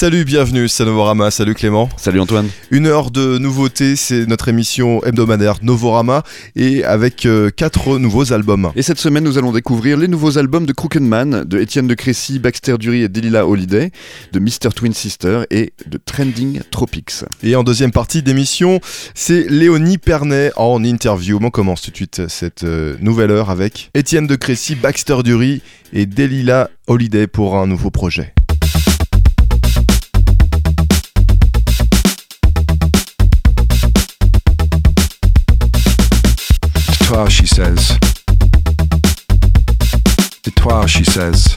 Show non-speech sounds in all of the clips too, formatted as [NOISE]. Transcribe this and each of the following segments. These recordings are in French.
Salut, bienvenue, c'est Novorama. Salut Clément. Salut Antoine. Une heure de nouveautés, c'est notre émission hebdomadaire Novorama et avec euh, quatre nouveaux albums. Et cette semaine, nous allons découvrir les nouveaux albums de Crooked Man, de Étienne de Crécy, Baxter Dury et Delilah Holiday, de Mr. Twin Sister et de Trending Tropics. Et en deuxième partie d'émission, c'est Léonie Pernet en interview. On commence tout de suite cette euh, nouvelle heure avec Étienne de Crécy, Baxter Dury et Delilah Holiday pour un nouveau projet. Toi, she says. De toi, she says.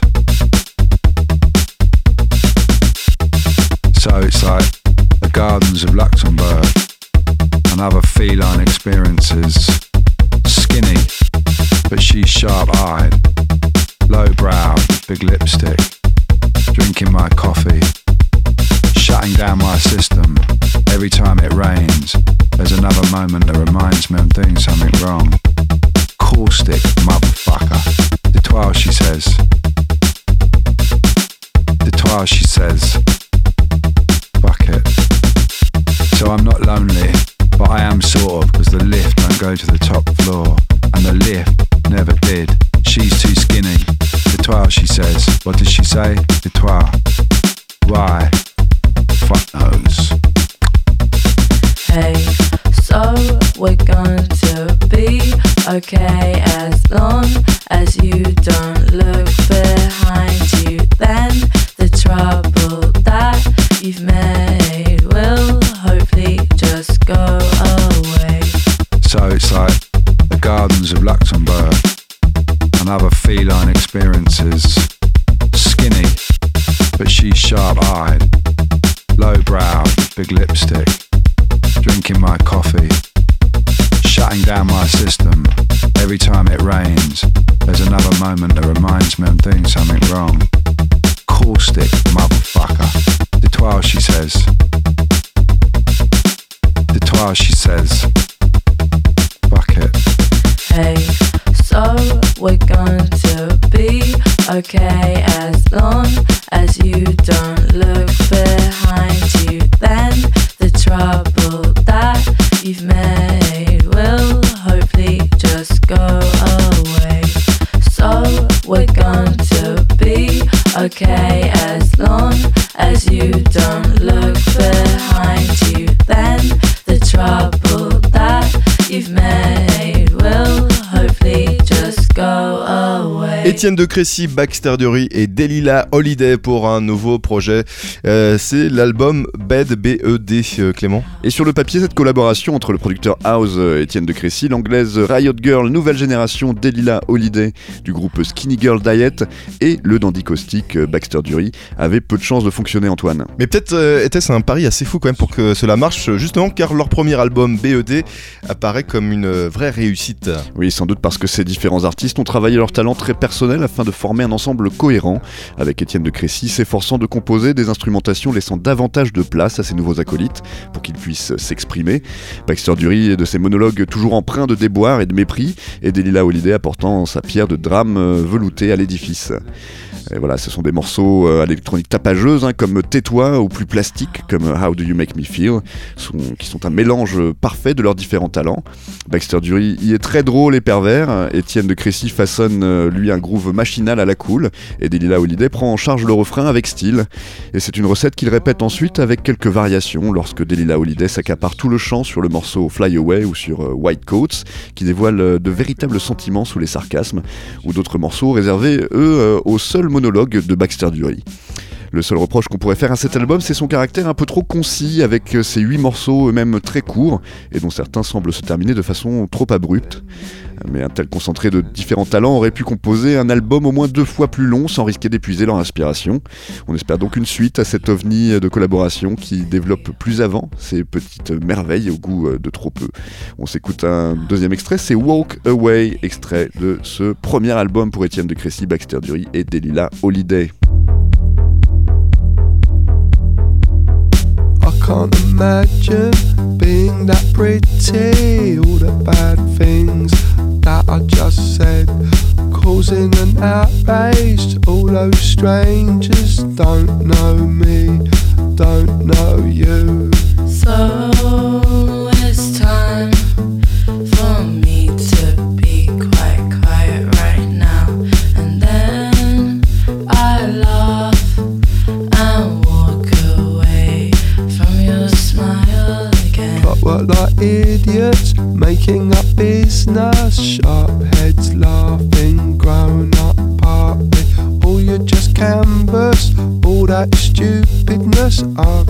So it's like the gardens of Luxembourg and other feline experiences. Skinny, but she's sharp eyed, low browed, big lipstick, drinking my coffee, shutting down my system every time it rains. There's another moment that reminds me I'm doing something wrong. Caustic motherfucker. De toi, she says. De toi, she says. Fuck it. So I'm not lonely, but I am sort of, because the lift don't go to the top floor. And the lift never did. She's too skinny. De toi, she says. What does she say? De toi. Why? Okay as long as you don't look behind big lipstick, drinking my coffee, shutting down my system every time it rains. There's another moment that reminds me I'm doing something wrong. Caustic motherfucker. De toi, she says. De toi, she says. Fuck it. Hey, so we're going to be okay as long as you don't look behind you. Trouble that you've made will hopefully just go away. So we're going to be okay as long as you don't look behind you. Then the trouble that you've made Étienne de Crécy, Baxter Dury et Delilah Holiday pour un nouveau projet. Euh, c'est l'album BED, B-E-D, euh, Clément. Et sur le papier, cette collaboration entre le producteur House euh, Étienne de Crécy, l'anglaise Riot Girl, nouvelle génération Delilah Holiday du groupe Skinny Girl Diet et le dandy caustique Baxter Dury avait peu de chances de fonctionner Antoine. Mais peut-être euh, était-ce un pari assez fou quand même pour que cela marche, justement car leur premier album BED apparaît comme une vraie réussite. Oui, sans doute parce que ces différents artistes ont travaillé leur talent très personnel afin de former un ensemble cohérent, avec Étienne de Crécy s'efforçant de composer des instrumentations laissant davantage de place à ses nouveaux acolytes pour qu'ils puissent s'exprimer. Baxter Dury de ses monologues toujours empreints de déboire et de mépris, et Delilah Holiday apportant sa pierre de drame euh, velouté à l'édifice. Et voilà, ce sont des morceaux euh, à l'électronique tapageuse, hein, comme Tais-toi, ou plus plastiques, comme How Do You Make Me Feel, qui sont un mélange parfait de leurs différents talents. Baxter Dury y est très drôle et pervers. Étienne de Crécy façonne euh, lui un groove machinal à la cool. Et Delilah Holiday prend en charge le refrain avec style. Et c'est une recette qu'il répète ensuite avec quelques variations lorsque Delilah Holiday s'accapare tout le chant sur le morceau Fly Away ou sur euh, White Coats, qui dévoile de véritables sentiments sous les sarcasmes, ou d'autres morceaux réservés, eux, euh, au seul monologue de Baxter Dury. Le seul reproche qu'on pourrait faire à cet album, c'est son caractère un peu trop concis, avec euh, ses huit morceaux eux-mêmes très courts, et dont certains semblent se terminer de façon trop abrupte. Mais un tel concentré de différents talents aurait pu composer un album au moins deux fois plus long sans risquer d'épuiser leur inspiration. On espère donc une suite à cet ovni de collaboration qui développe plus avant ces petites merveilles au goût euh, de trop peu. On s'écoute un deuxième extrait, c'est Walk Away, extrait de ce premier album pour Étienne de Crécy, Baxter Dury et Delilah Holiday. can't imagine being that pretty. All the bad things that I just said, causing an outrage to all those strangers. Don't know me, don't know you. So. work like idiots, making up business. Sharp heads laughing, grown up party. All you just canvas, all that stupidness. Ah.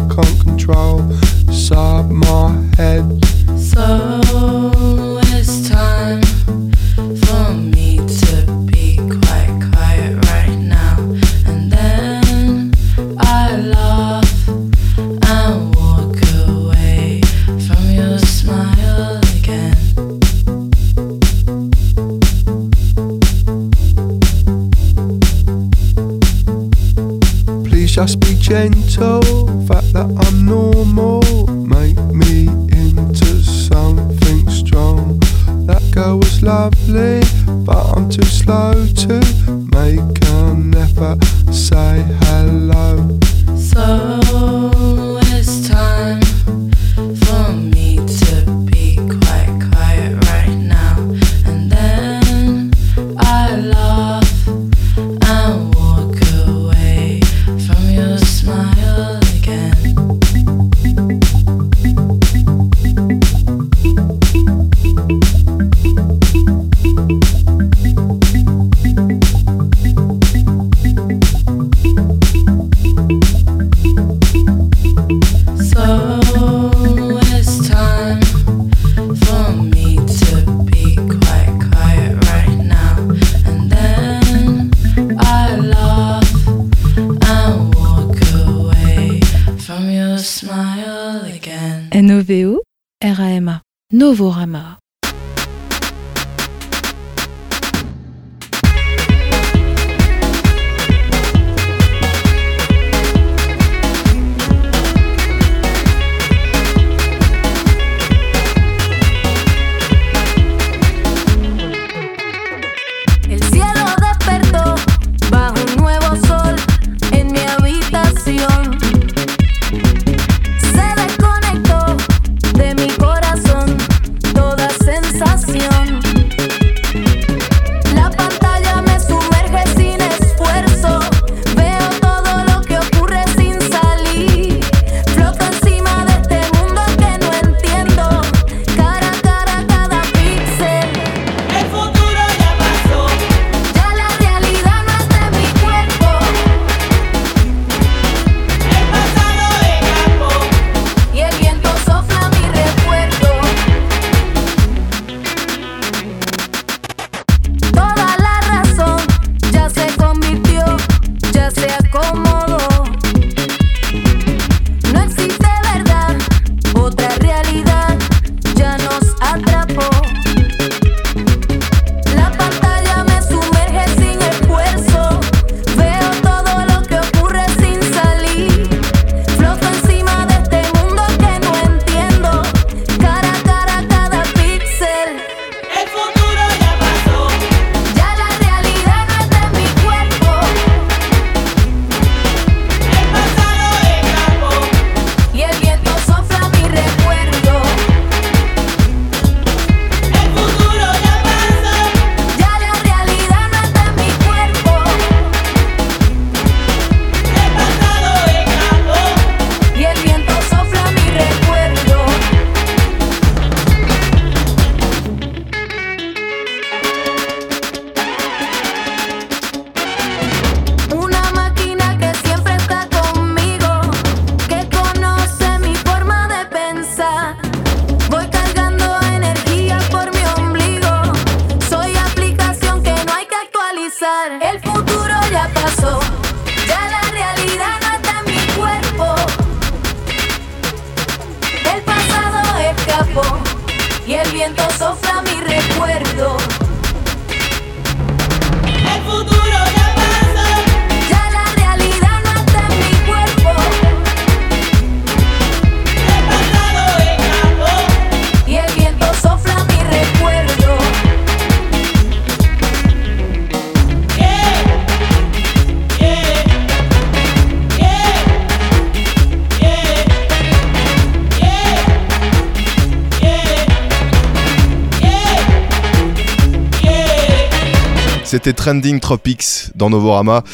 Trending Tropics dans Novorama,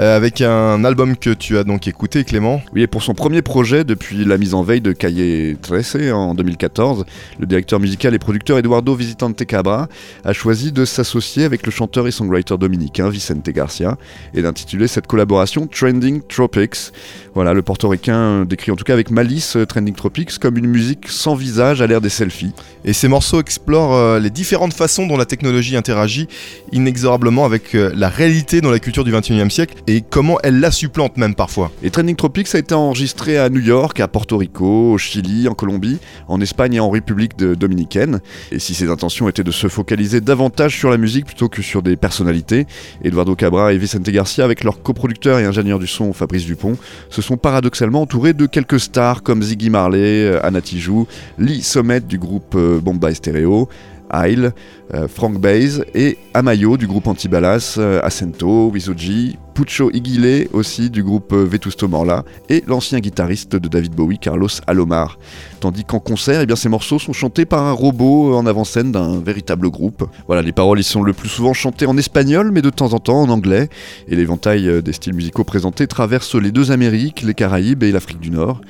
euh, avec un album que tu as donc écouté, Clément. Oui, et pour son premier projet, depuis la mise en veille de Calle 13 en 2014, le directeur musical et producteur Eduardo Visitante Cabra a choisi de s'associer avec le chanteur et songwriter dominicain Vicente Garcia et d'intituler cette collaboration Trending Tropics. Voilà, le portoricain décrit en tout cas avec malice Trending Tropics comme une musique sans visage à l'ère des selfies. Et ces morceaux explorent euh, les différentes façons dont la technologie interagit inexorablement avec euh, la réalité dans la culture du 21e siècle et comment elle la supplante même parfois. Et Trending Tropics a été enregistré à New York, à Porto Rico, au Chili, en Colombie, en Espagne et en République dominicaine. Et si ses intentions étaient de se focaliser davantage sur la musique plutôt que sur des personnalités, Eduardo Cabra et Vicente Garcia, avec leur coproducteur et ingénieur du son Fabrice Dupont, se sont paradoxalement entourés de quelques stars comme Ziggy Marley, euh, Anna Tijoux, Lee Sommet du groupe euh, Bombay Stereo, Isle, euh, Frank Baez et Amayo du groupe Antibalas, euh, Asento, Wisoji, Pucho Iguile aussi du groupe euh, Vetusto Morla et l'ancien guitariste de David Bowie, Carlos Alomar. Tandis qu'en concert, eh bien, ces morceaux sont chantés par un robot en avant-scène d'un véritable groupe. Voilà, les paroles y sont le plus souvent chantées en espagnol, mais de temps en temps en anglais. Et l'éventail des styles musicaux présentés traverse les deux Amériques, les Caraïbes et l'Afrique du Nord.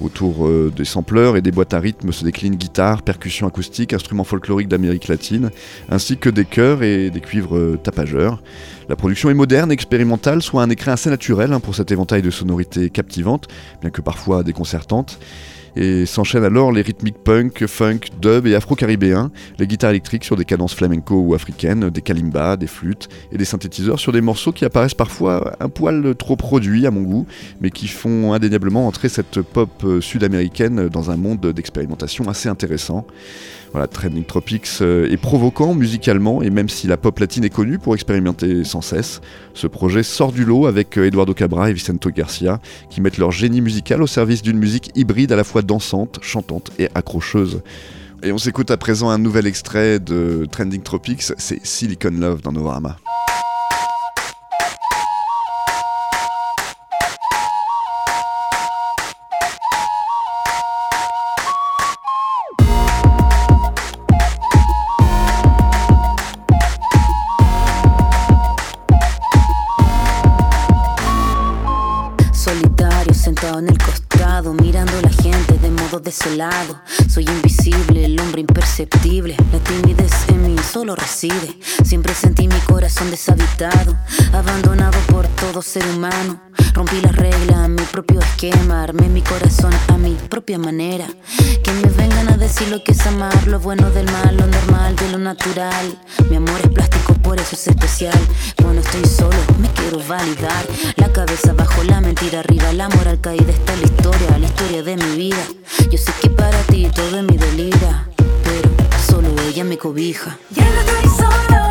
Autour euh, des sampleurs et des boîtes à rythme se déclinent guitares, percussions acoustiques, instruments folkloriques d'Amérique latine, ainsi que des chœurs et des cuivres euh, tapageurs. La production est moderne, expérimentale, soit un écrin assez naturel hein, pour cet éventail de sonorités captivantes, bien que parfois déconcertantes. Et s'enchaînent alors les rythmiques punk, funk, dub et afro-caribéens, les guitares électriques sur des cadences flamenco ou africaines, des kalimbas, des flûtes et des synthétiseurs sur des morceaux qui apparaissent parfois un poil trop produits à mon goût, mais qui font indéniablement entrer cette pop euh, sud-américaine dans un monde d'expérimentation assez intéressant. Voilà, Trending Tropics euh, est provoquant musicalement, et même si la pop latine est connue pour expérimenter sans cesse, ce projet sort du lot avec euh, Eduardo Cabra et Vicento Garcia, qui mettent leur génie musical au service d'une musique hybride à la fois dansante, chantante et accrocheuse. Et on s'écoute à présent un nouvel extrait de Trending Tropics, c'est Silicon Love dans Novorama. Gente de modo desolado. Soy invisible, el hombre imperceptible. La timidez en mí solo reside. Siempre sentí mi corazón deshabitado, abandonado por todo ser humano. Rompí las reglas, mi propio esquema, armé mi corazón a mi propia manera. Que me vengan a decir lo que es amar, lo bueno del mal, lo normal de lo natural. Mi amor es plástico, por eso es especial. Cuando estoy solo, me quiero validar. La cabeza bajo la mentira arriba, la moral caída está la historia, la historia de mi vida. Yo sé que para ti todo es mi delira, pero solo ella me cobija. Ya no estoy solo,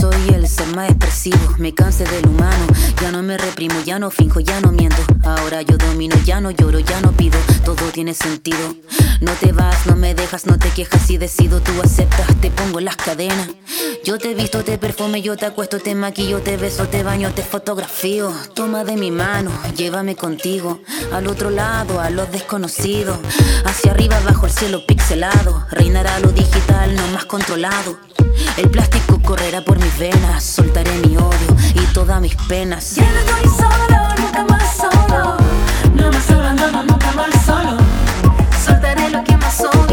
soy el ser más expresivo. Me cansé del humano, ya no me reprimo, ya no finjo, ya no miento. Ahora yo domino, ya no lloro, ya no pido. Todo tiene sentido. No te vas, no me dejas, no te quejas y decido. Tú aceptas, te pongo las cadenas. Yo te visto, te perfume, yo te acuesto, te maquillo, te beso, te baño, te fotografío. Toma de mi mano, llévame contigo. Al otro lado, a los desconocidos. Hacia arriba, bajo el cielo pixelado. Reinará lo digital, no más controlado. El plástico correrá por mis venas. Soltaré mi odio y todas mis penas. Ya no estoy solo, nunca más solo. No más abandono, nunca más solo. Soltaré lo que más odio.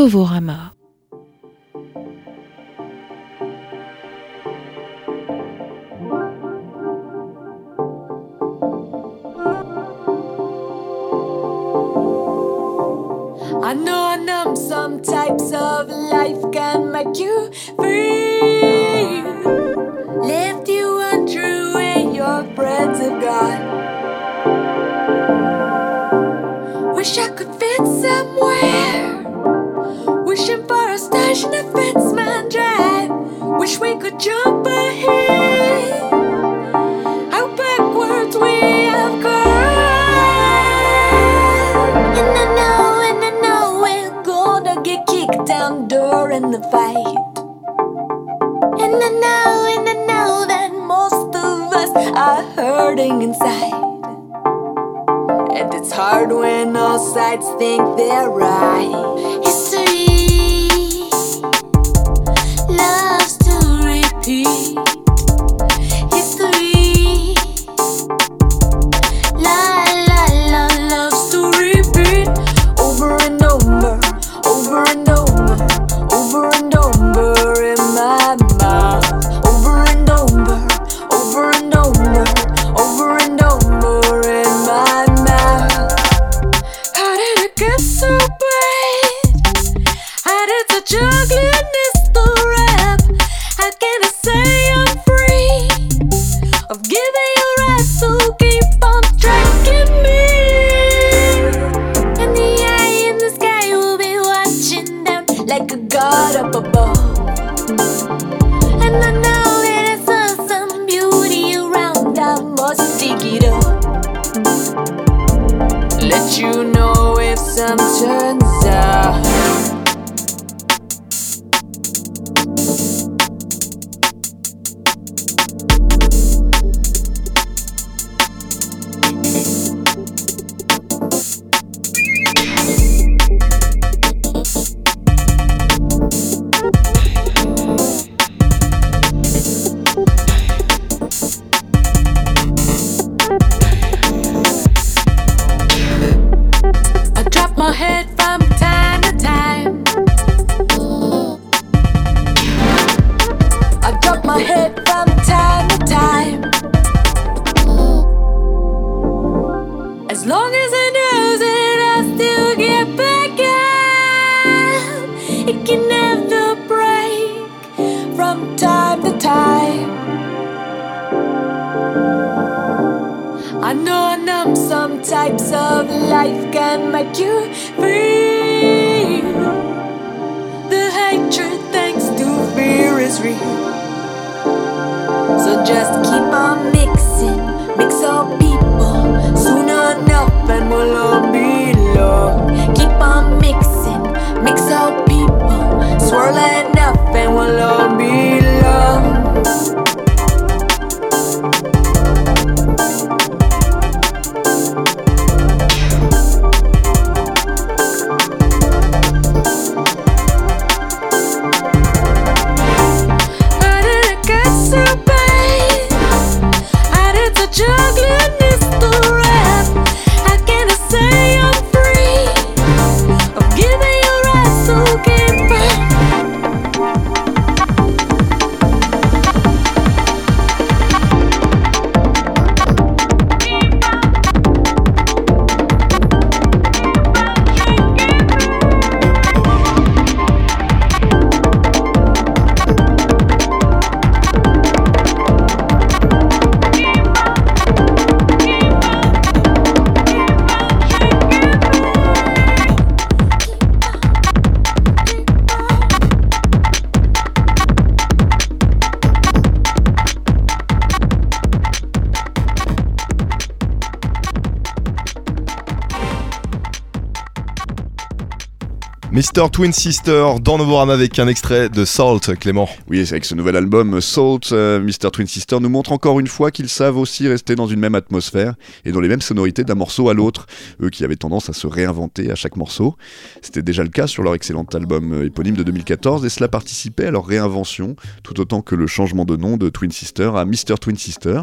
Novorama. door in the fight. And I know, and I know that most of us are hurting inside. And it's hard when all sides think they're right. History loves to repeat. types of life can make you free. The hatred, thanks to fear, is real. So just keep on mixing, mix up people. Soon enough, and we'll all be loved. Keep on mixing, mix up people. Swirl enough, and we'll all be Mr. Twin Sister dans Novorama avec un extrait de Salt, Clément. Oui, c'est avec ce nouvel album Salt, euh, Mr. Twin Sister nous montre encore une fois qu'ils savent aussi rester dans une même atmosphère et dans les mêmes sonorités d'un morceau à l'autre, eux qui avaient tendance à se réinventer à chaque morceau. C'était déjà le cas sur leur excellent album euh, éponyme de 2014 et cela participait à leur réinvention, tout autant que le changement de nom de Twin Sister à Mr. Twin Sister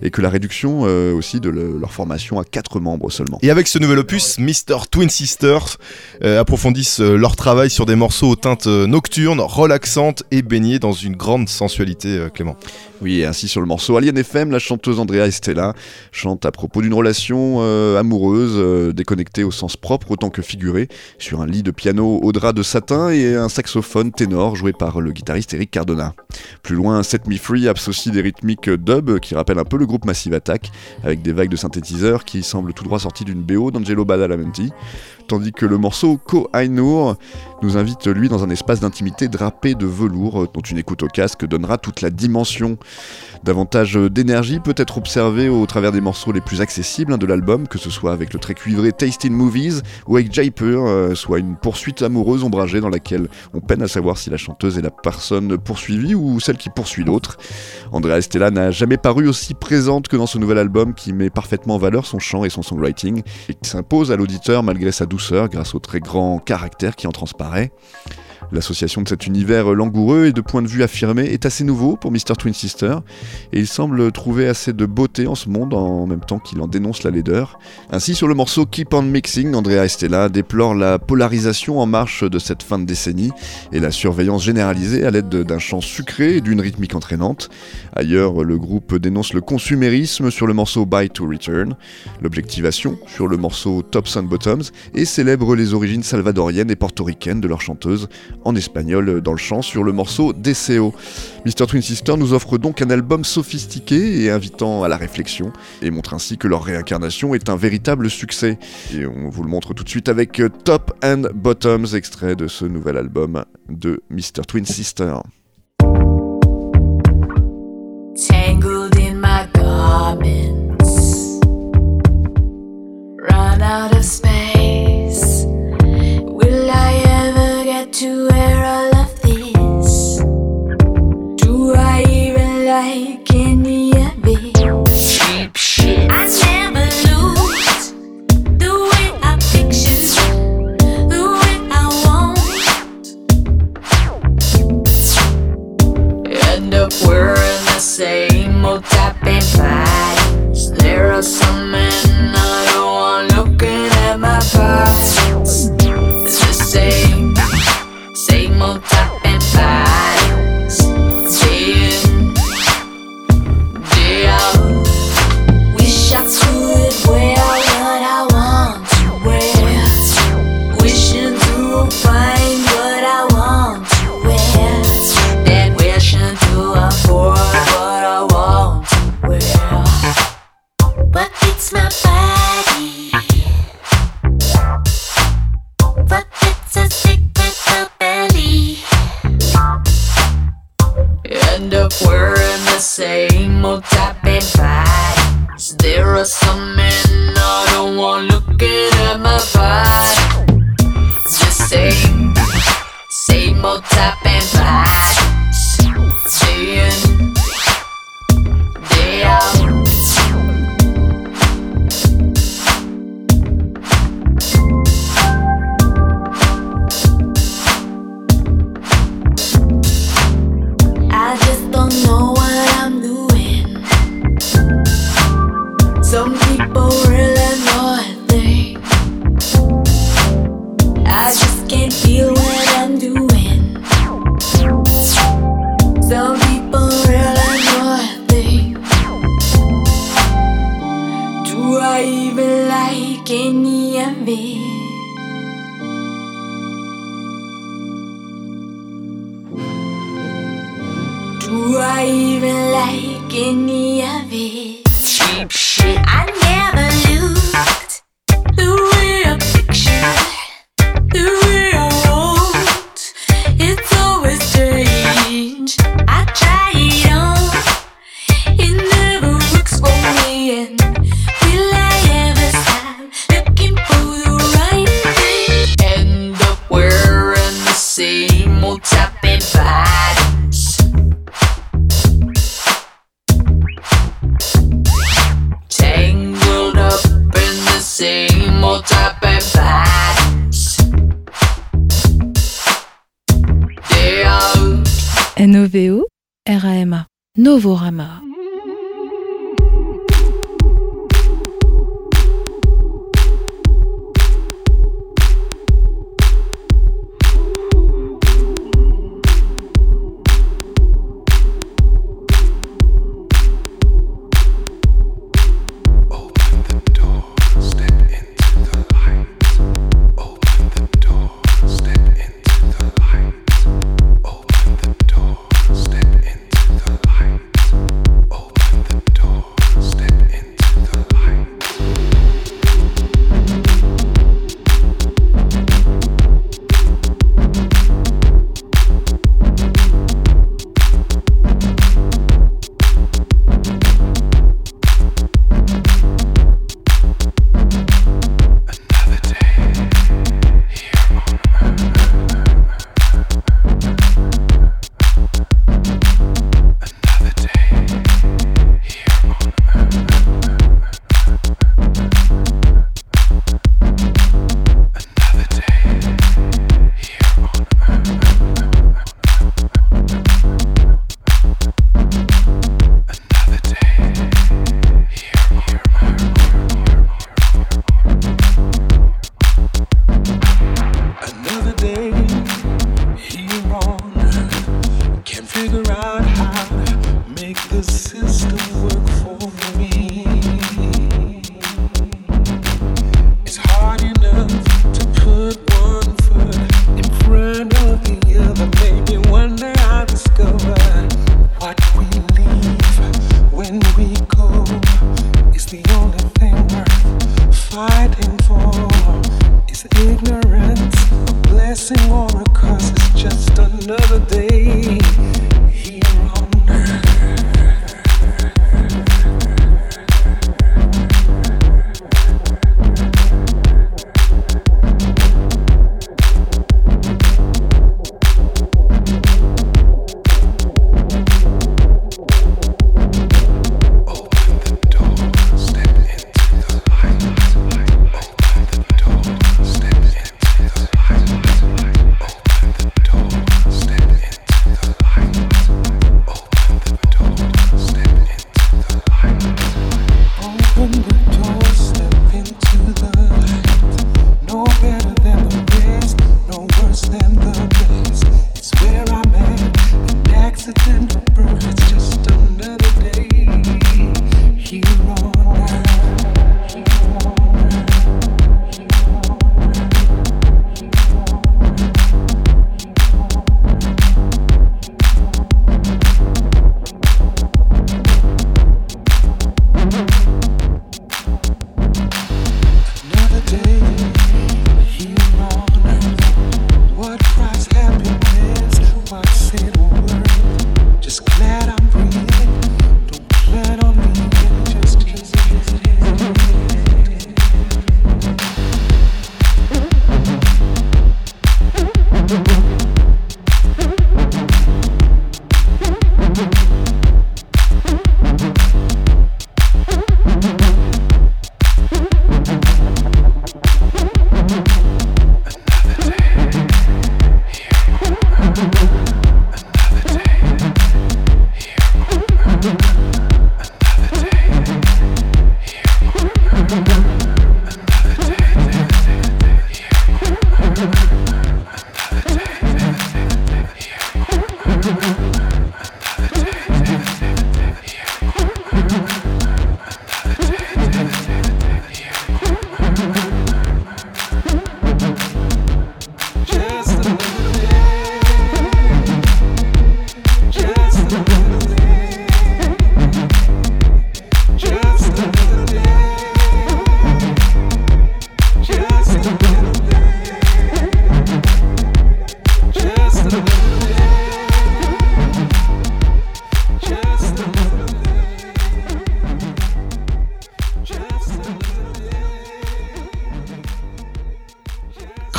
et que la réduction euh, aussi de le- leur formation à quatre membres seulement. Et avec ce nouvel opus, Mr. Twin Sisters euh, approfondissent euh, leur travail sur des morceaux aux teintes euh, nocturnes, relaxantes et baignés dans une grande sensualité, euh, Clément. Oui, et ainsi sur le morceau Alien FM, la chanteuse Andrea Estella chante à propos d'une relation euh, amoureuse, euh, déconnectée au sens propre autant que figuré, sur un lit de piano au drap de satin et un saxophone ténor joué par le guitariste Eric Cardona. Plus loin, Set Me Free associe des rythmiques dub qui rappellent un peu le groupe Massive Attack, avec des vagues de synthétiseurs qui semblent tout droit sortis d'une BO d'Angelo Badalamenti, tandis que le morceau Ko chegou nous invite lui dans un espace d'intimité drapé de velours euh, dont une écoute au casque donnera toute la dimension. Davantage d'énergie peut être observée au travers des morceaux les plus accessibles hein, de l'album, que ce soit avec le très cuivré Taste in Movies ou avec Jaipur, euh, soit une poursuite amoureuse ombragée dans laquelle on peine à savoir si la chanteuse est la personne poursuivie ou celle qui poursuit l'autre. Andrea Stella n'a jamais paru aussi présente que dans ce nouvel album qui met parfaitement en valeur son chant et son songwriting et qui s'impose à l'auditeur malgré sa douceur grâce au très grand caractère qui en transparaît. Okay. L'association de cet univers langoureux et de point de vue affirmé est assez nouveau pour Mr. Twin Sister, et il semble trouver assez de beauté en ce monde en même temps qu'il en dénonce la laideur. Ainsi, sur le morceau Keep on Mixing, Andrea Estella déplore la polarisation en marche de cette fin de décennie et la surveillance généralisée à l'aide d'un chant sucré et d'une rythmique entraînante. Ailleurs, le groupe dénonce le consumérisme sur le morceau Buy to Return, l'objectivation sur le morceau Tops and Bottoms, et célèbre les origines salvadoriennes et portoricaines de leur chanteuse en espagnol dans le chant sur le morceau DCO. Mr. Twin Sister nous offre donc un album sophistiqué et invitant à la réflexion, et montre ainsi que leur réincarnation est un véritable succès. Et on vous le montre tout de suite avec euh, Top and Bottoms, extrait de ce nouvel album de Mr. Twin Sister. To where same old tapping vibes. There are some men I don't want looking at my body.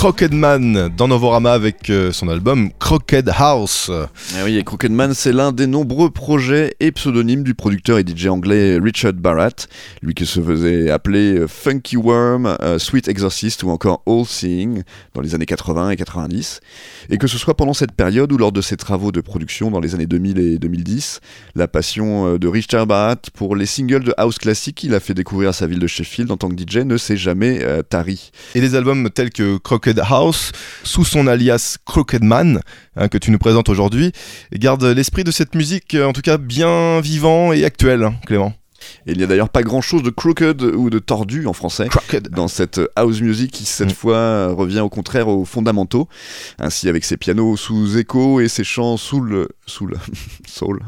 Crocked Man dans Novorama avec euh, son album Crooked House. Eh oui, et Crooked Man, c'est l'un des nombreux projets et pseudonymes du producteur et DJ anglais Richard Barrett, lui qui se faisait appeler euh, Funky Worm, euh, Sweet Exorcist ou encore All Seeing dans les années 80 et 90. Et que ce soit pendant cette période ou lors de ses travaux de production dans les années 2000 et 2010, la passion euh, de Richard Barrett pour les singles de house classique qu'il a fait découvrir à sa ville de Sheffield en tant que DJ ne s'est jamais euh, tarie. Et des albums tels que Crooked House, sous son alias Crooked Man, hein, que tu nous présentes aujourd'hui, gardent l'esprit de cette musique, euh, en tout cas bien vivant et actuel, hein, Clément. Et il n'y a d'ailleurs pas grand chose de crooked ou de tordu en français Crooked. dans cette house music qui cette Mm. fois euh, revient au contraire aux fondamentaux, ainsi avec ses pianos sous écho et ses chants sous le sous le [LAUGHS] soul.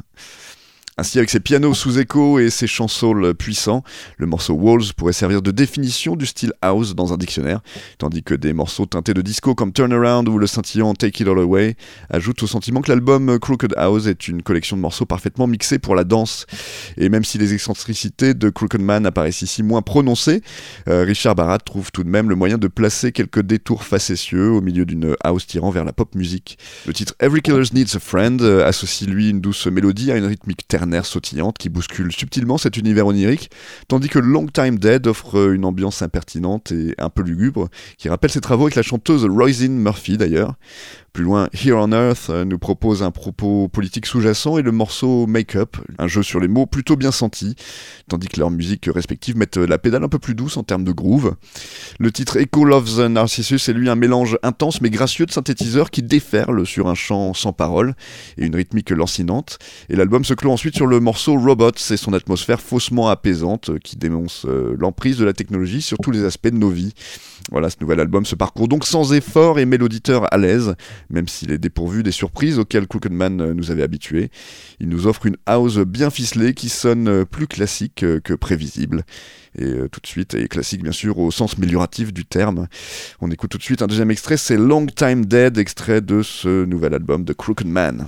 Ainsi, avec ses pianos sous écho et ses chants soul puissants, le morceau Walls pourrait servir de définition du style house dans un dictionnaire, tandis que des morceaux teintés de disco comme Turnaround ou le scintillant Take It All Away ajoutent au sentiment que l'album Crooked House est une collection de morceaux parfaitement mixés pour la danse. Et même si les excentricités de Crooked Man apparaissent ici moins prononcées, euh, Richard Barat trouve tout de même le moyen de placer quelques détours facétieux au milieu d'une house tirant vers la pop musique. Le titre Every Killer Needs a Friend euh, associe lui une douce mélodie à une rythmique ternaire sautillante qui bouscule subtilement cet univers onirique, tandis que Long Time Dead offre une ambiance impertinente et un peu lugubre, qui rappelle ses travaux avec la chanteuse Roisin Murphy d'ailleurs. Plus loin, Here on Earth nous propose un propos politique sous-jacent et le morceau Make Up, un jeu sur les mots plutôt bien senti, tandis que leurs musiques respectives mettent la pédale un peu plus douce en termes de groove. Le titre Echo Loves Narcissus est lui un mélange intense mais gracieux de synthétiseurs qui déferlent sur un chant sans parole et une rythmique lancinante. Et l'album se clôt ensuite sur le morceau Robots et son atmosphère faussement apaisante euh, qui dénonce euh, l'emprise de la technologie sur tous les aspects de nos vies. Voilà, ce nouvel album se parcourt donc sans effort et met l'auditeur à l'aise, même s'il est dépourvu des surprises auxquelles Crooked Man euh, nous avait habitués. Il nous offre une house bien ficelée qui sonne plus classique que prévisible. Et tout de suite, et classique bien sûr au sens amélioratif du terme. On écoute tout de suite un deuxième extrait, c'est Long Time Dead, extrait de ce nouvel album de Crooked Man.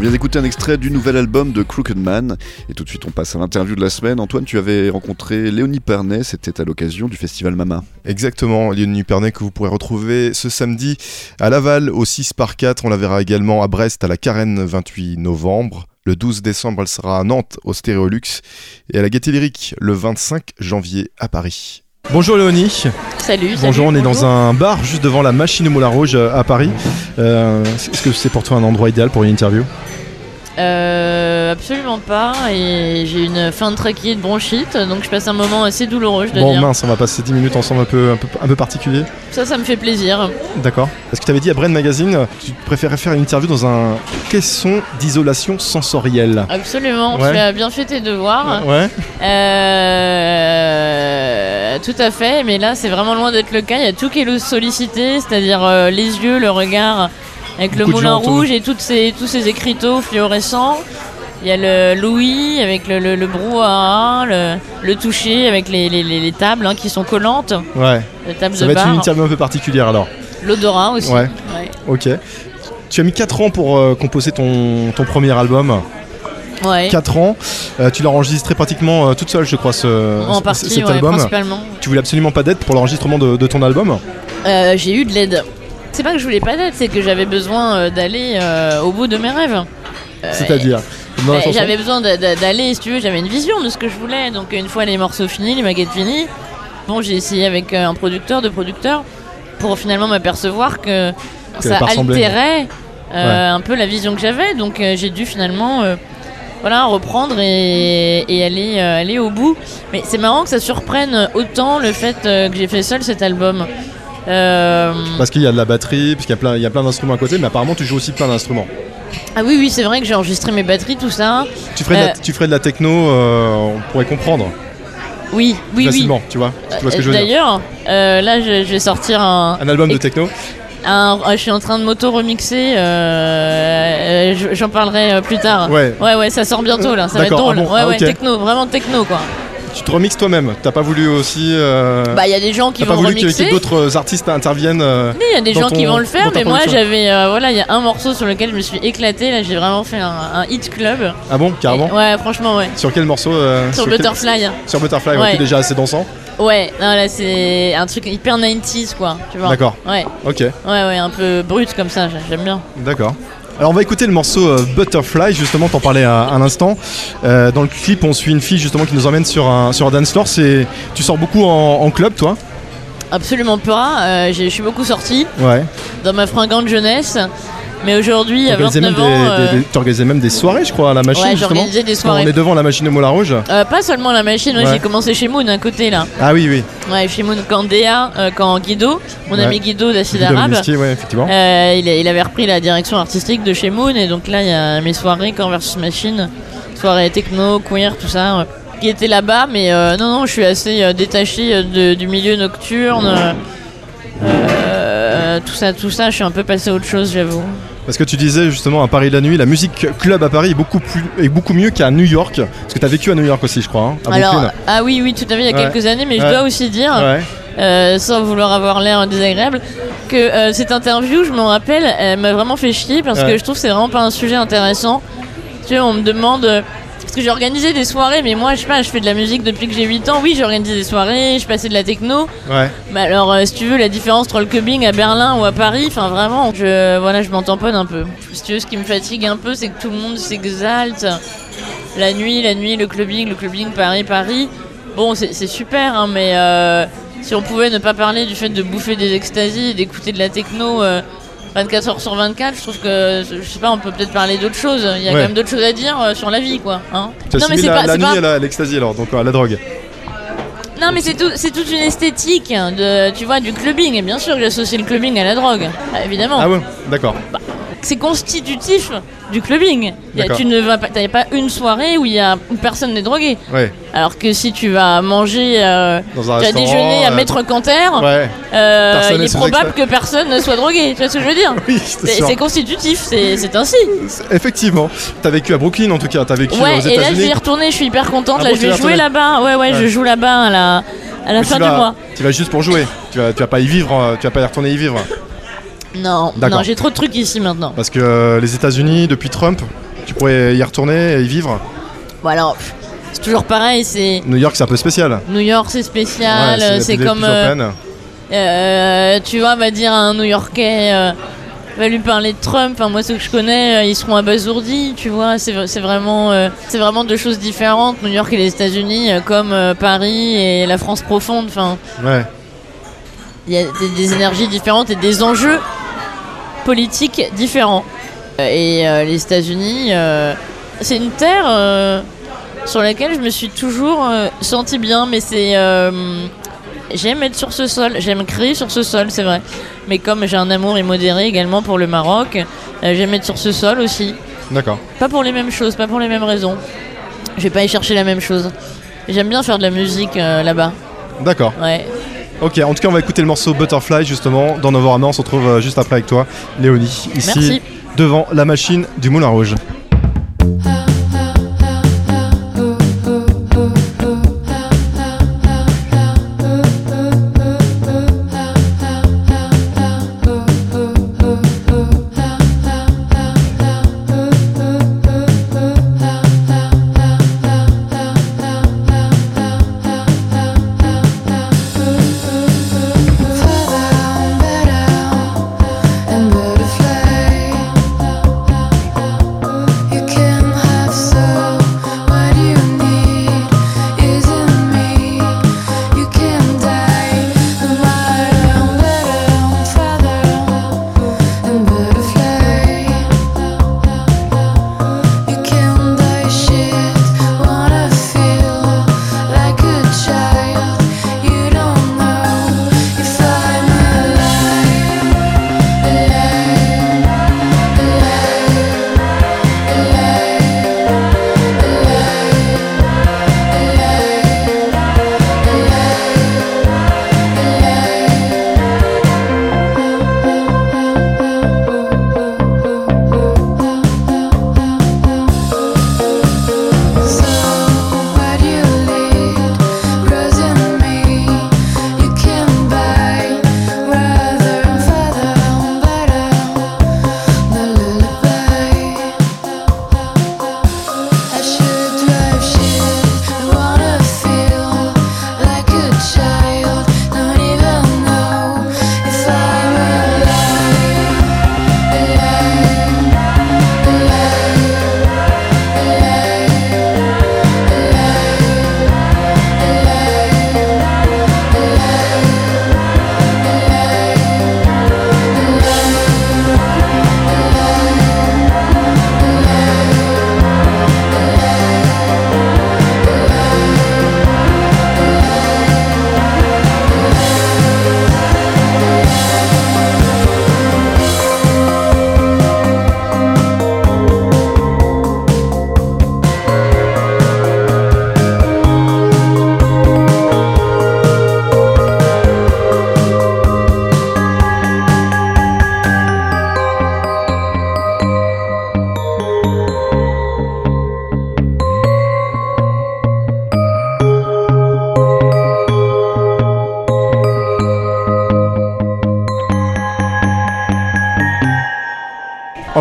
Vient d'écouter un extrait du nouvel album de Crooked Man. Et tout de suite, on passe à l'interview de la semaine. Antoine, tu avais rencontré Léonie Pernet, c'était à l'occasion du festival Mama. Exactement, Léonie Pernet que vous pourrez retrouver ce samedi à Laval au 6 par 4. On la verra également à Brest à la Carène 28 novembre. Le 12 décembre, elle sera à Nantes au Stéréolux et à la Gaîté Lyrique le 25 janvier à Paris. Bonjour Léonie. Salut. Bonjour, on est dans un bar juste devant la machine au Moulin Rouge euh, à Paris. Euh, Est-ce que c'est pour toi un endroit idéal pour une interview? Euh, absolument pas. Et j'ai une fin de trachée de bronchite, donc je passe un moment assez douloureux, je dois Bon dire. mince, on va passer 10 minutes ensemble un peu, un peu, un peu particulier. Ça, ça me fait plaisir. D'accord. Est-ce que tu avais dit à Brain Magazine tu préférais faire une interview dans un caisson d'isolation sensorielle Absolument. Tu as bien fait tes devoirs. Ouais. Euh, tout à fait. Mais là, c'est vraiment loin d'être le cas. Il y a tout qui est sollicité, c'est-à-dire euh, les yeux, le regard, avec le Beaucoup moulin rouge et toutes ces, tous ces écriteaux fluorescents. Il y a le Louis avec le, le, le brouhaha, le, le toucher avec les, les, les- les tables hein, qui sont collantes, Ouais. les tables Ça de va être une interview un peu particulière alors. l'odorat aussi. Ouais. Ouais. Ok. Tu as mis 4 ans pour euh, composer ton, ton premier album. Ouais. 4 ans. Euh, tu l'as enregistré pratiquement euh, toute seule, je crois, ce, En partie, cet ouais, album. principalement. Tu voulais absolument pas d'aide pour l'enregistrement de, de ton album j'ai eu de l'aide. C'est pas que je voulais pas d'aide, c'est que j'avais besoin euh, d'aller euh, au bout de mes rêves. Euh, C'est-à-dire chanson J'avais besoin d'a- d'a- d'aller, si tu veux, j'avais une vision de ce que je voulais. Donc une fois les morceaux finis, les maquettes finies, bon, j'ai essayé avec un producteur, deux producteurs, pour finalement m'apercevoir que Que ça altérait euh, un peu la vision que j'avais. Donc j'ai dû finalement voilà, reprendre et, et aller, euh, aller au bout. Mais c'est marrant que ça surprenne autant le fait euh, que j'ai fait seul cet album. Euh, Parce qu'il y a de la batterie, parce qu'il y a plein, il y a plein d'instruments à côté, mais apparemment tu joues aussi plein d'instruments. Ah oui, oui, c'est vrai que j'ai enregistré mes batteries, tout ça. Tu ferais, de la, Euh, tu ferais de la techno, euh, on pourrait comprendre Oui, oui, facilement, tu vois. Tu vois ce que je veux dire D'ailleurs, là, je, je vais sortir un, Un album de techno un- Je suis en train de m'auto-remixer. euh, je- J'en parlerai plus tard. Ouais. ouais, ouais, ça sort bientôt là. Ça va être drôle. ah bon, ouais, ah, ouais, techno, vraiment techno quoi. Tu te remixes toi-même. T'as pas voulu aussi. euh, Bah, il y a des gens qui T'as pas vont voulu que, remixer. que d'autres artistes interviennent. euh, il y a des gens ton- qui vont le faire, mais moi j'avais, euh, voilà, il y a un morceau sur lequel je me suis éclatée. Là, j'ai vraiment fait un, un hit club. Ah bon, carrément Et- ouais, franchement, ouais. Sur quel morceau euh, Sur quel- Butterfly. Sur Butterfly, ouais, Ouais. déjà assez dansant. Ouais, non, là c'est un truc hyper 90s quoi, tu vois. D'accord. Ouais, Ok, ouais, ouais, un peu brut comme ça, j'aime bien. d'accord. Alors on va écouter le morceau euh, Butterfly, justement, t'en parlais à, à l'instant. Euh, dans le clip, on suit une fille justement qui nous emmène sur un, sur un dance floor. C'est, tu sors beaucoup en, en club, toi? Absolument pas, euh, je suis beaucoup sortie Ouais. dans ma fringante jeunesse, mais aujourd'hui à T'organisais 29 même, ans. des, euh, des- t'organisais même des soirées, je crois, à la machine, Ouais, justement. j'organisais des soirées. On est devant la machine au Moulin Rouge. euh, pas seulement la machine, ouais, j'ai commencé chez Moon à côté là. Ah oui, oui. Ouais, chez Moon quand Déa, euh, quand Guido, mon Ouais. ami Guido d'Acide Arabe, effectivement. il, avait repris la direction artistique de chez Moon et donc là il y a mes soirées quand versus machine, soirées techno, queer, tout ça. qui étaient là-bas, mais euh, non, non, je suis assez euh, détachée de- du milieu nocturne. euh, tout ça, tout ça, je suis un peu passée à autre chose, j'avoue. Parce que tu disais justement à Paris la nuit, la musique club à Paris est beaucoup, plus, est beaucoup mieux qu'à New York. Parce que tu as vécu à New York aussi, je crois, hein, à Alors, ah oui, oui, tout à fait, il y a Ouais. quelques années, mais je dois aussi dire, Ouais. euh, sans vouloir avoir l'air désagréable, que euh, cette interview, je m'en rappelle, elle m'a vraiment fait chier parce que je trouve que c'est vraiment pas un sujet intéressant. Tu vois, on me demande. Parce que j'ai organisé des soirées, mais moi, je sais pas, je fais de la musique depuis que j'ai 8 ans. Oui, j'ai organisé des soirées, je passais de la techno. Ouais. Mais alors, euh, si tu veux, la différence entre le clubbing à Berlin ou à Paris, enfin vraiment, je, voilà, je m'en tamponne un peu. Si tu veux, ce qui me fatigue un peu, c'est que tout le monde s'exalte. La nuit, la nuit, le clubbing, le clubbing, Paris, Paris. Bon, c'est c'est super, hein, mais euh, si on pouvait ne pas parler du fait de bouffer des extasies et d'écouter de la techno euh, 24 heures sur 24, je trouve que, je sais pas, on peut peut-être parler d'autres choses. Il y a Ouais. quand même d'autres choses à dire euh, sur la vie, quoi. Hein. Non, mais c'est la, pas- la nuit pas- à la- à l'ecstasy alors, donc à la drogue. Non, mais c'est tout, c'est toute une esthétique de, tu vois, du clubbing. Et bien sûr j'associe le clubbing à la drogue, évidemment. Ah ouais, d'accord. C'est constitutif du clubbing. Y a- tu ne vas pas, t'as pas une soirée où il y a où personne n'est drogué. Ouais. Alors que si tu vas manger, euh, Dans un tu vas déjeuner à euh, Maître Canter, Ouais. euh, il est probable que personne ne soit drogué. Tu vois ce que je veux dire [LAUGHS] Oui, c'est constitutif, c'est ainsi. Effectivement. T'as vécu à Brooklyn en tout cas, t'as vécu Ouais, aux et là je vais y retourner, je suis hyper contente. Ah là bon, je vais jouer là-bas. Ouais, ouais, Ouais. je joue là-bas à la, à la fin du mois. Tu vas juste pour jouer. Tu vas, tu vas pas y vivre, tu vas pas y retourner y vivre. Non, non, j'ai trop de trucs ici maintenant. Parce que euh, les États-Unis, depuis Trump, Tu pourrais y retourner et y vivre Bon alors, c'est toujours pareil, c'est New York, c'est un peu spécial. New York, c'est spécial, Ouais, c'est comme euh, euh, tu vois, va dire à un New-Yorkais, euh, va lui parler de Trump. Enfin, moi ceux que je connais, ils seront abasourdis, tu vois. C'est vraiment, c'est vraiment deux choses différentes. New York et les États-Unis, comme Paris et la France profonde. Enfin, Ouais. il y a des, des énergies différentes et des enjeux politiques différents. Et euh, les États-Unis, euh, c'est une terre euh, sur laquelle je me suis toujours senti bien, mais c'est. j'aime être sur ce sol, j'aime créer sur ce sol, c'est vrai. Mais comme j'ai un amour immodéré également pour le Maroc, j'aime être sur ce sol aussi. D'accord. Pas pour les mêmes choses, pas pour les mêmes raisons. Je vais pas y chercher la même chose. J'aime bien faire de la musique là-bas. D'accord. Ouais. Ok, en tout cas, on va écouter le morceau Butterfly justement dans Novorama. On se retrouve euh, juste après avec toi, Léonie, ici Merci. devant la machine du Moulin Rouge.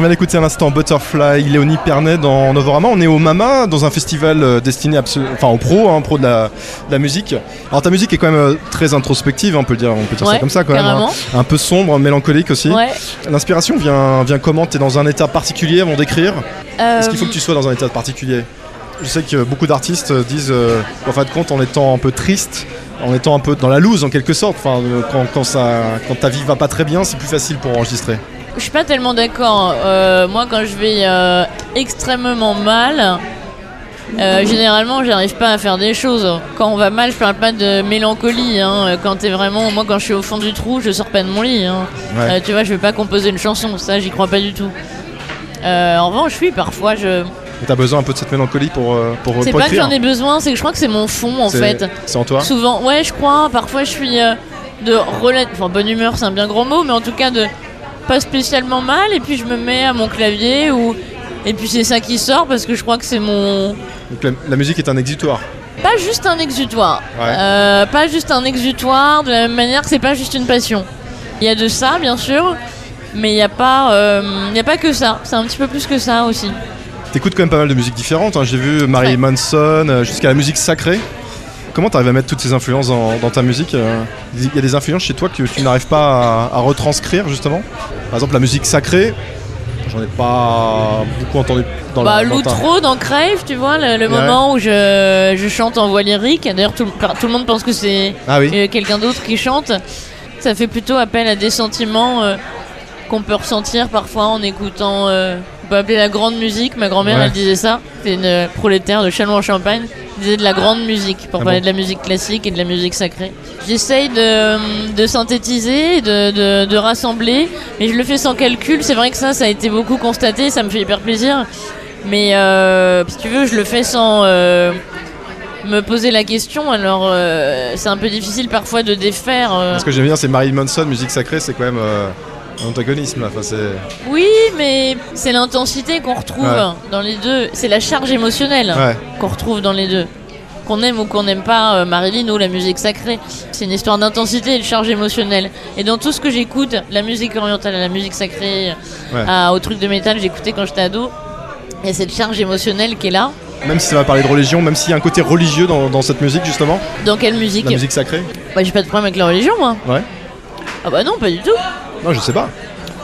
Vient d'écouter un instant Butterfly, Léonie Pernet dans Novorama. On est au Mama, dans un festival euh, destiné absolu- enfin, aux pros, hein, pros de la, de la musique. Alors ta musique est quand même euh, très introspective, on peut dire, on peut dire ça Ouais, comme ça quand même. hein. Un peu sombre, mélancolique aussi. Ouais. L'inspiration vient, vient comment? T'es dans un état particulier avant d'écrire? Euh, Est-ce qu'il faut que tu sois dans un état particulier? Je sais que beaucoup d'artistes euh, disent, euh, en fin de compte, en étant un peu triste, en étant un peu dans la loose en quelque sorte, enfin, euh, quand, quand, ça, quand ta vie va pas très bien, c'est plus facile pour enregistrer. Je suis pas tellement d'accord. Euh, moi, quand je vais euh, extrêmement mal, euh, généralement, j'arrive pas à faire des choses. Quand on va mal, je parle pas de mélancolie. hein. Quand t'es vraiment, moi, quand je suis au fond du trou, je sors pas de mon lit. hein. Ouais. Euh, tu vois, je vais pas composer une chanson. Ça, j'y crois pas du tout. Euh, en revanche, oui, parfois, je. T'as besoin un peu de cette mélancolie pour, pour, C'est pas que j'en ai besoin, c'est que je crois que c'est mon fond en fait. C'est en toi Souvent, ouais, je crois. Parfois, je suis de relate. Enfin, bonne humeur, c'est un bien gros mot, mais en tout cas, de pas spécialement mal. Et puis, je me mets à mon clavier ou. Et puis, c'est ça qui sort parce que je crois que c'est mon. Donc la, la musique est un exutoire. Pas juste un exutoire. Ouais. Euh, pas juste un exutoire, de la même manière que c'est pas juste une passion. Il y a de ça, bien sûr, mais il n'y a, pas, euh, y a pas que ça. C'est un petit peu plus que ça aussi. T'écoutes quand même pas mal de musique différente. hein. J'ai vu Marilyn Manson euh, jusqu'à la musique sacrée. Comment t'arrives à mettre toutes ces influences dans, dans ta musique euh? Il y a des influences chez toi que tu n'arrives pas à, à retranscrire justement? Par exemple, la musique sacrée, j'en ai pas beaucoup entendu dans Bah, l'outro dans Crave, tu vois, le, le Ouais. moment où je, je chante en voix lyrique. D'ailleurs, tout, le- tout le monde pense que c'est Ah oui. euh, quelqu'un d'autre qui chante. Ça fait plutôt appel à des sentiments euh, qu'on peut ressentir parfois en écoutant. euh, peut appeler la grande musique. Ma grand-mère, Ouais. elle disait ça. C'est une euh, prolétaire de Châlons-en-Champagne. Elle disait de la grande musique pour Ah parler bon de la musique classique et de la musique sacrée. J'essaye de, de synthétiser, de, de, de rassembler, mais je le fais sans calcul. C'est vrai que ça, ça a été beaucoup constaté. Ça me fait hyper plaisir. Mais euh, si tu veux, je le fais sans euh, me poser la question. Alors, euh, c'est un peu difficile parfois de défaire. euh. Ce que j'aime bien, c'est Marilyn Manson, musique sacrée, c'est quand même euh, antagonisme. Enfin, c'est... Oui, mais c'est l'intensité qu'on retrouve Ouais. dans les deux. C'est la charge émotionnelle Ouais. qu'on retrouve dans les deux. Qu'on aime ou qu'on n'aime pas euh, Marilyn ou la musique sacrée, c'est une histoire d'intensité et de charge émotionnelle. Et dans tout ce que j'écoute, la musique orientale à la musique sacrée, Ouais. à- au truc de métal j'écoutais quand j'étais ado, il y a cette charge émotionnelle qui est là. Même si ça va parler de religion, même s'il y a un côté religieux dans, dans cette musique justement, Dans quelle musique la musique sacrée. Bah, j'ai pas de problème avec la religion, moi. Ouais. Ah bah non, pas du tout. Non, je sais pas.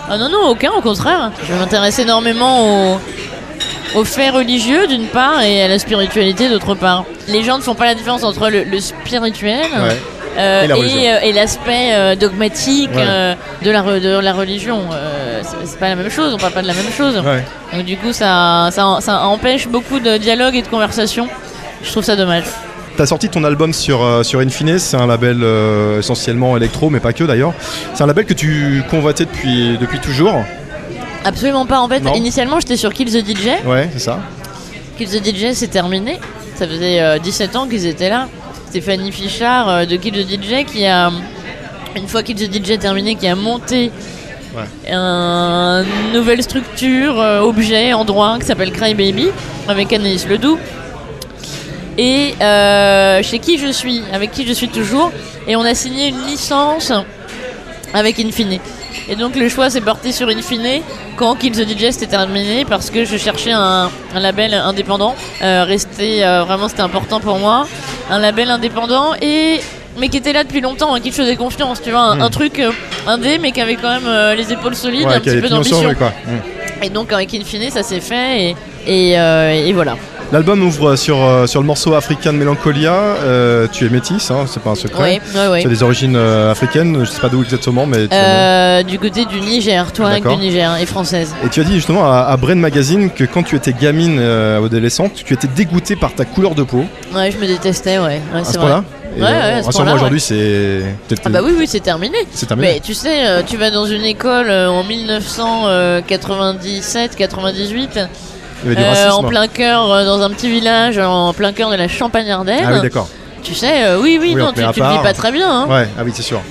Ah non, non, aucun, au contraire. Je m'intéresse énormément aux, aux faits religieux, d'une part, et à la spiritualité, d'autre part. Les gens ne font pas la différence entre le, le spirituel Ouais. euh, Et la religion. et, euh, et l'aspect euh, dogmatique Ouais. de, la, re- de la religion. C'est- pas la même chose, on parle pas de la même chose. Ouais. Donc du coup, ça, ça, ça empêche beaucoup de dialogue et de conversation. Je trouve ça dommage. T'as sorti ton album sur, euh, sur Infine, c'est un label euh, essentiellement électro, mais pas que d'ailleurs. C'est un label que tu convoitais depuis, depuis toujours. Absolument pas. En fait, Non. initialement, j'étais sur Kill the DJ. Ouais, c'est ça. Kill the DJ, c'est terminé. Ça faisait euh, 17 ans qu'ils étaient là. Stéphanie Fichard euh, de Kill the DJ qui a, une fois Kill the DJ terminé, qui a monté Ouais. une nouvelle structure, euh, objet, endroit qui s'appelle Cry Baby avec Anaïs Ledoux. Et euh, chez qui je suis, avec qui je suis toujours. Et on a signé une licence avec Infine. Et donc le choix s'est porté sur Infine quand Kill the DJ c'était terminé parce que je cherchais un, un label indépendant. Euh, rester, euh, vraiment c'était important pour moi. Un label indépendant et mais qui était là depuis longtemps, hein, qui te faisait confiance, tu vois, un, Mm. un truc euh, indé mais qui avait quand même euh, les épaules solides, Ouais, un petit peu d'ambition. rue, quoi. Mm. Et donc avec Infine ça s'est fait et, et, euh, et voilà. L'album ouvre sur, euh, sur le morceau African Melancholia. Euh, tu es métisse, hein, c'est pas un secret. Oui, oui, oui. Tu as des origines euh, africaines, je sais pas d'où exactement, mais. tu- Euh, du côté du Niger, toi du Niger et française. Et tu as dit justement à, à Brain Magazine que quand tu étais gamine adolescente, tu étais dégoûtée par ta couleur de peau. Ouais, je me détestais, ouais. ouais c'est ce vrai. Et, Ouais, ouais, rassure-moi, aujourd'hui, ouais. c'est. Ah bah oui, oui, c'est terminé. C'est terminé. Mais tu sais, tu vas dans une école en 1997, 98, Il y avait du euh, racisme. en plein cœur, euh, dans un petit village, en plein cœur de la Champagne-Ardenne. Ah oui, d'accord. tu sais, euh, oui, oui, Oui, non, tu, tu le vis pas très bien. Hein. Ouais, ah oui, c'est sûr.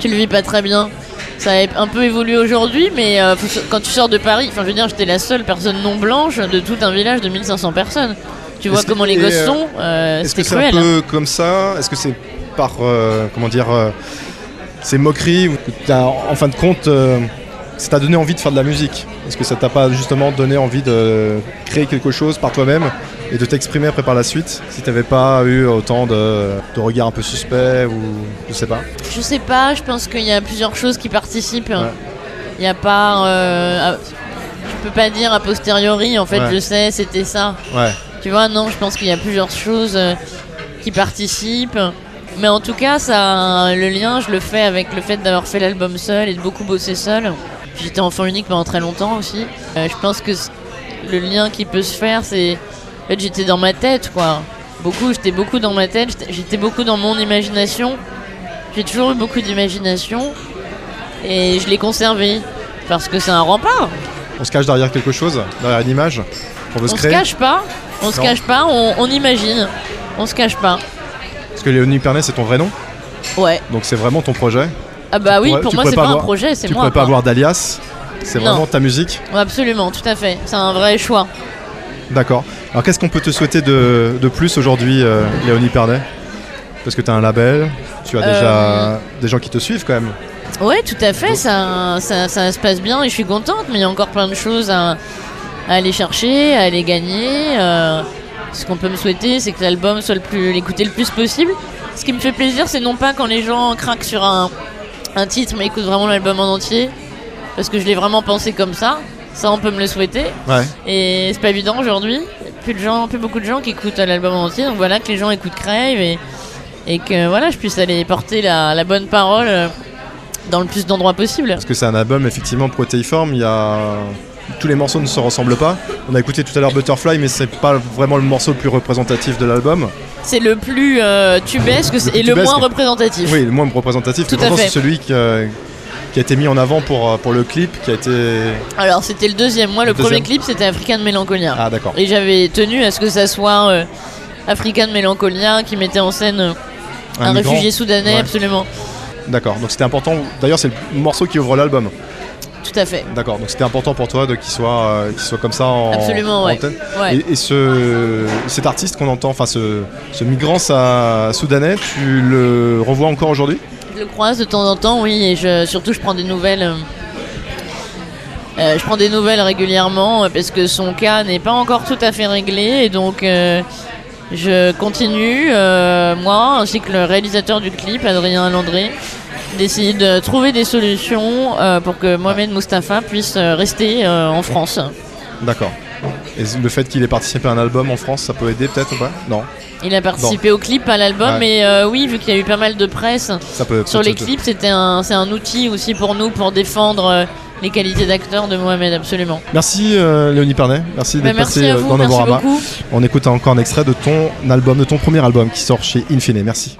Tu le vis pas très bien. Ça a un peu évolué aujourd'hui, mais euh, quand tu sors de Paris, enfin, je veux dire, j'étais la seule personne non blanche de tout un village de 1500 personnes. Tu vois comment les gosses sont, euh, Est-ce que c'est un peu comme ça? Est-ce que c'est par. euh, comment dire C'est moquerie ou que t'as, en fin de compte, ça t'a donné envie de faire de la musique Est-ce que ça t'a pas justement donné envie de créer quelque chose par toi-même et de t'exprimer après par la suite si t'avais pas eu autant de, de regards un peu suspects ou je sais pas? Je sais pas, je pense qu'il y a plusieurs choses qui participent. Ouais. Il y a pas. euh, je peux pas dire a posteriori, en fait, Ouais. je sais, c'était ça. Ouais. Tu vois, non, je pense qu'il y a plusieurs choses euh, qui participent. Mais en tout cas, ça, le lien, je le fais avec le fait d'avoir fait l'album seul et de beaucoup bosser seul. J'étais enfant unique pendant très longtemps aussi. Euh, je pense que le lien qui peut se faire, c'est. En fait, j'étais dans ma tête, quoi. Beaucoup, j'étais beaucoup dans ma tête, j'étais- beaucoup dans mon imagination. J'ai toujours eu beaucoup d'imagination. Et je l'ai conservé. Parce que c'est un rempart. On se cache derrière quelque chose, derrière une image qu'on veut se On se cache pas. On se cache pas, on, on imagine. On se cache pas. Parce que Léonie Pernet, c'est ton vrai nom? Ouais. Donc c'est vraiment ton projet? Ah bah oui, pour tu moi c'est pas un projet, c'est Tu moi. pourrais pas avoir d'alias C'est vraiment ta musique Absolument, tout à fait. C'est un vrai choix. D'accord. Alors qu'est-ce qu'on peut te souhaiter de, de plus aujourd'hui, euh, Léonie Pernet? Parce que tu as un label, tu as Euh. déjà des gens qui te suivent quand même. Ouais, tout à fait. Ça, ça, ça se passe bien et je suis contente, mais il y a encore plein de choses à, à aller chercher, à aller gagner. euh, ce qu'on peut me souhaiter, c'est que l'album soit le plus l'écouter le plus possible. Ce qui me fait plaisir, c'est non pas quand les gens craquent sur un, un titre, mais écoutent vraiment l'album en entier, parce que je l'ai vraiment pensé comme ça. Ça, on peut me le souhaiter. Ouais. Et c'est pas évident aujourd'hui. Plus de gens, plus beaucoup de gens qui écoutent l'album en entier. Donc voilà que les gens écoutent Crave et, et que voilà, je puisse aller porter la, la bonne parole euh, dans le plus d'endroits possible. Parce que c'est un album effectivement protéiforme, il y a... Tous les morceaux ne se ressemblent pas. On a écouté tout à l'heure Butterfly, mais c'est pas vraiment le morceau le plus représentatif de l'album. C'est le plus euh, tubesque Le et le moins représentatif. Oui, le moins représentatif. Tout mais c'est celui qui, euh, qui a été mis en avant pour, euh, pour le clip, qui a été. Alors c'était le deuxième. Moi, le, Le premier deuxième. clip, c'était African Melancholia. Ah, d'accord. Et j'avais tenu à ce que ça soit euh, African Melancholia qui mettait en scène un, réfugié soudanais, Ouais. absolument. D'accord, donc c'était important. D'ailleurs, c'est le morceau qui ouvre l'album. Tout à fait. D'accord, donc c'était important pour toi de qu'il soit, euh, soit comme ça en, Absolument, en ouais. antenne. Ouais. Et, et ce, cet artiste qu'on entend, enfin ce, ce migrant soudanais, tu le revois encore aujourd'hui? Je le croise de temps en temps, oui, et je, surtout je prends des nouvelles. euh, euh, je prends des nouvelles régulièrement parce que son cas n'est pas encore tout à fait réglé et donc euh, je continue, euh, moi ainsi que le réalisateur du clip, Adrien Landré, d'essayer de trouver des solutions euh, pour que Mohamed Mustafa puisse euh, rester euh, en France. D'accord. Et le fait qu'il ait participé à un album en France, ça peut aider peut-être ou pas? Non, Il a participé au clip, à l'album, Ouais. mais euh, oui, vu qu'il y a eu pas mal de presse ça peut. sur les clips, c'était un, c'est un outil aussi pour nous pour défendre euh, les qualités d'acteur de Mohamed, absolument. Merci euh, Léonie Pernet, merci Bah, d'être passé dans merci beaucoup. On écoute encore un extrait de ton album, de ton premier album qui sort chez Infine. Merci.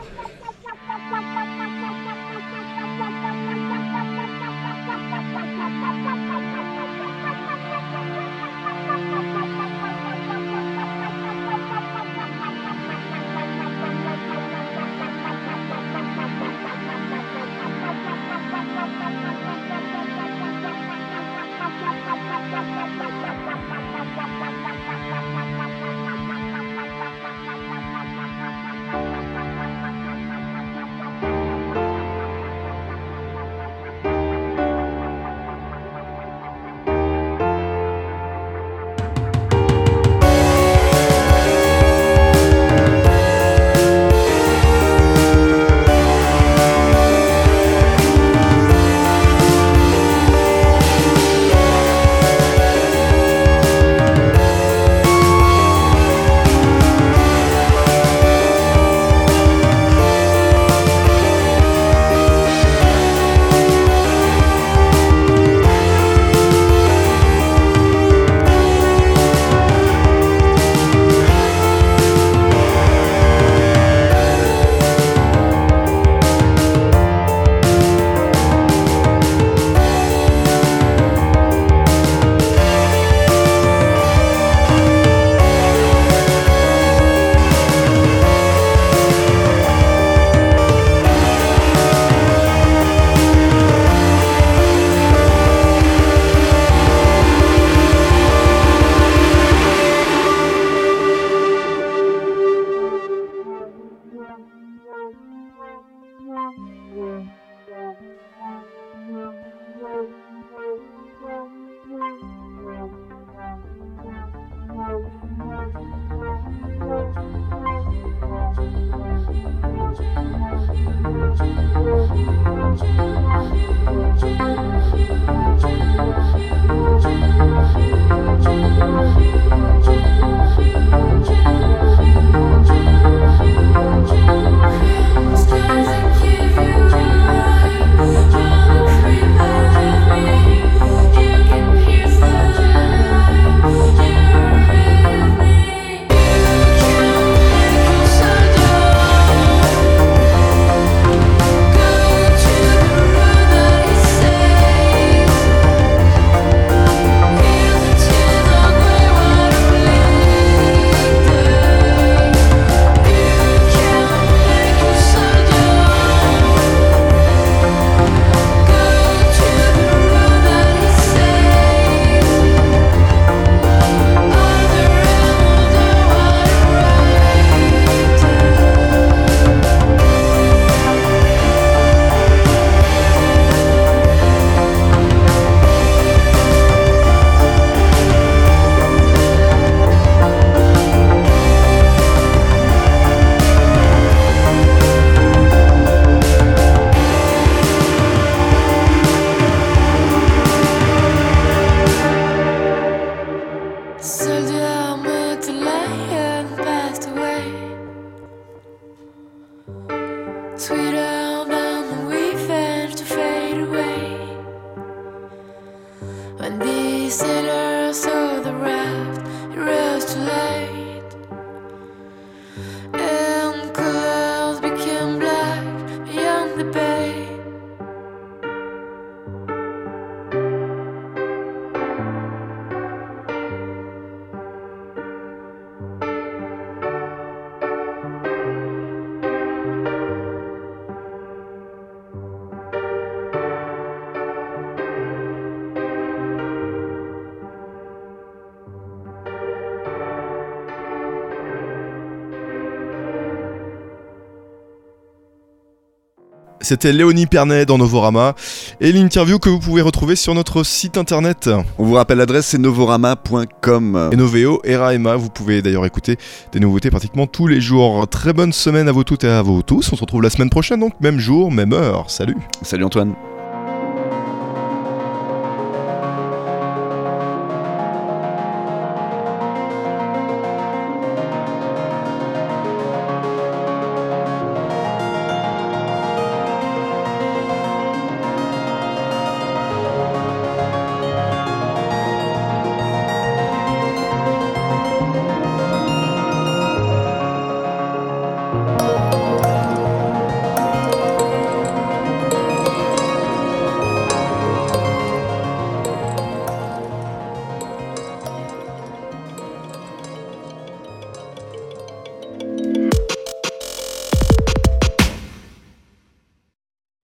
C'était Léonie Pernet dans Novorama et l'interview que vous pouvez retrouver sur notre site internet. On vous rappelle l'adresse, c'est novorama.com. Et Noveo, Emma, vous pouvez d'ailleurs écouter des nouveautés pratiquement tous les jours. Très bonne semaine à vous toutes et à vous tous. On se retrouve la semaine prochaine donc, même jour, même heure. Salut Salut Antoine.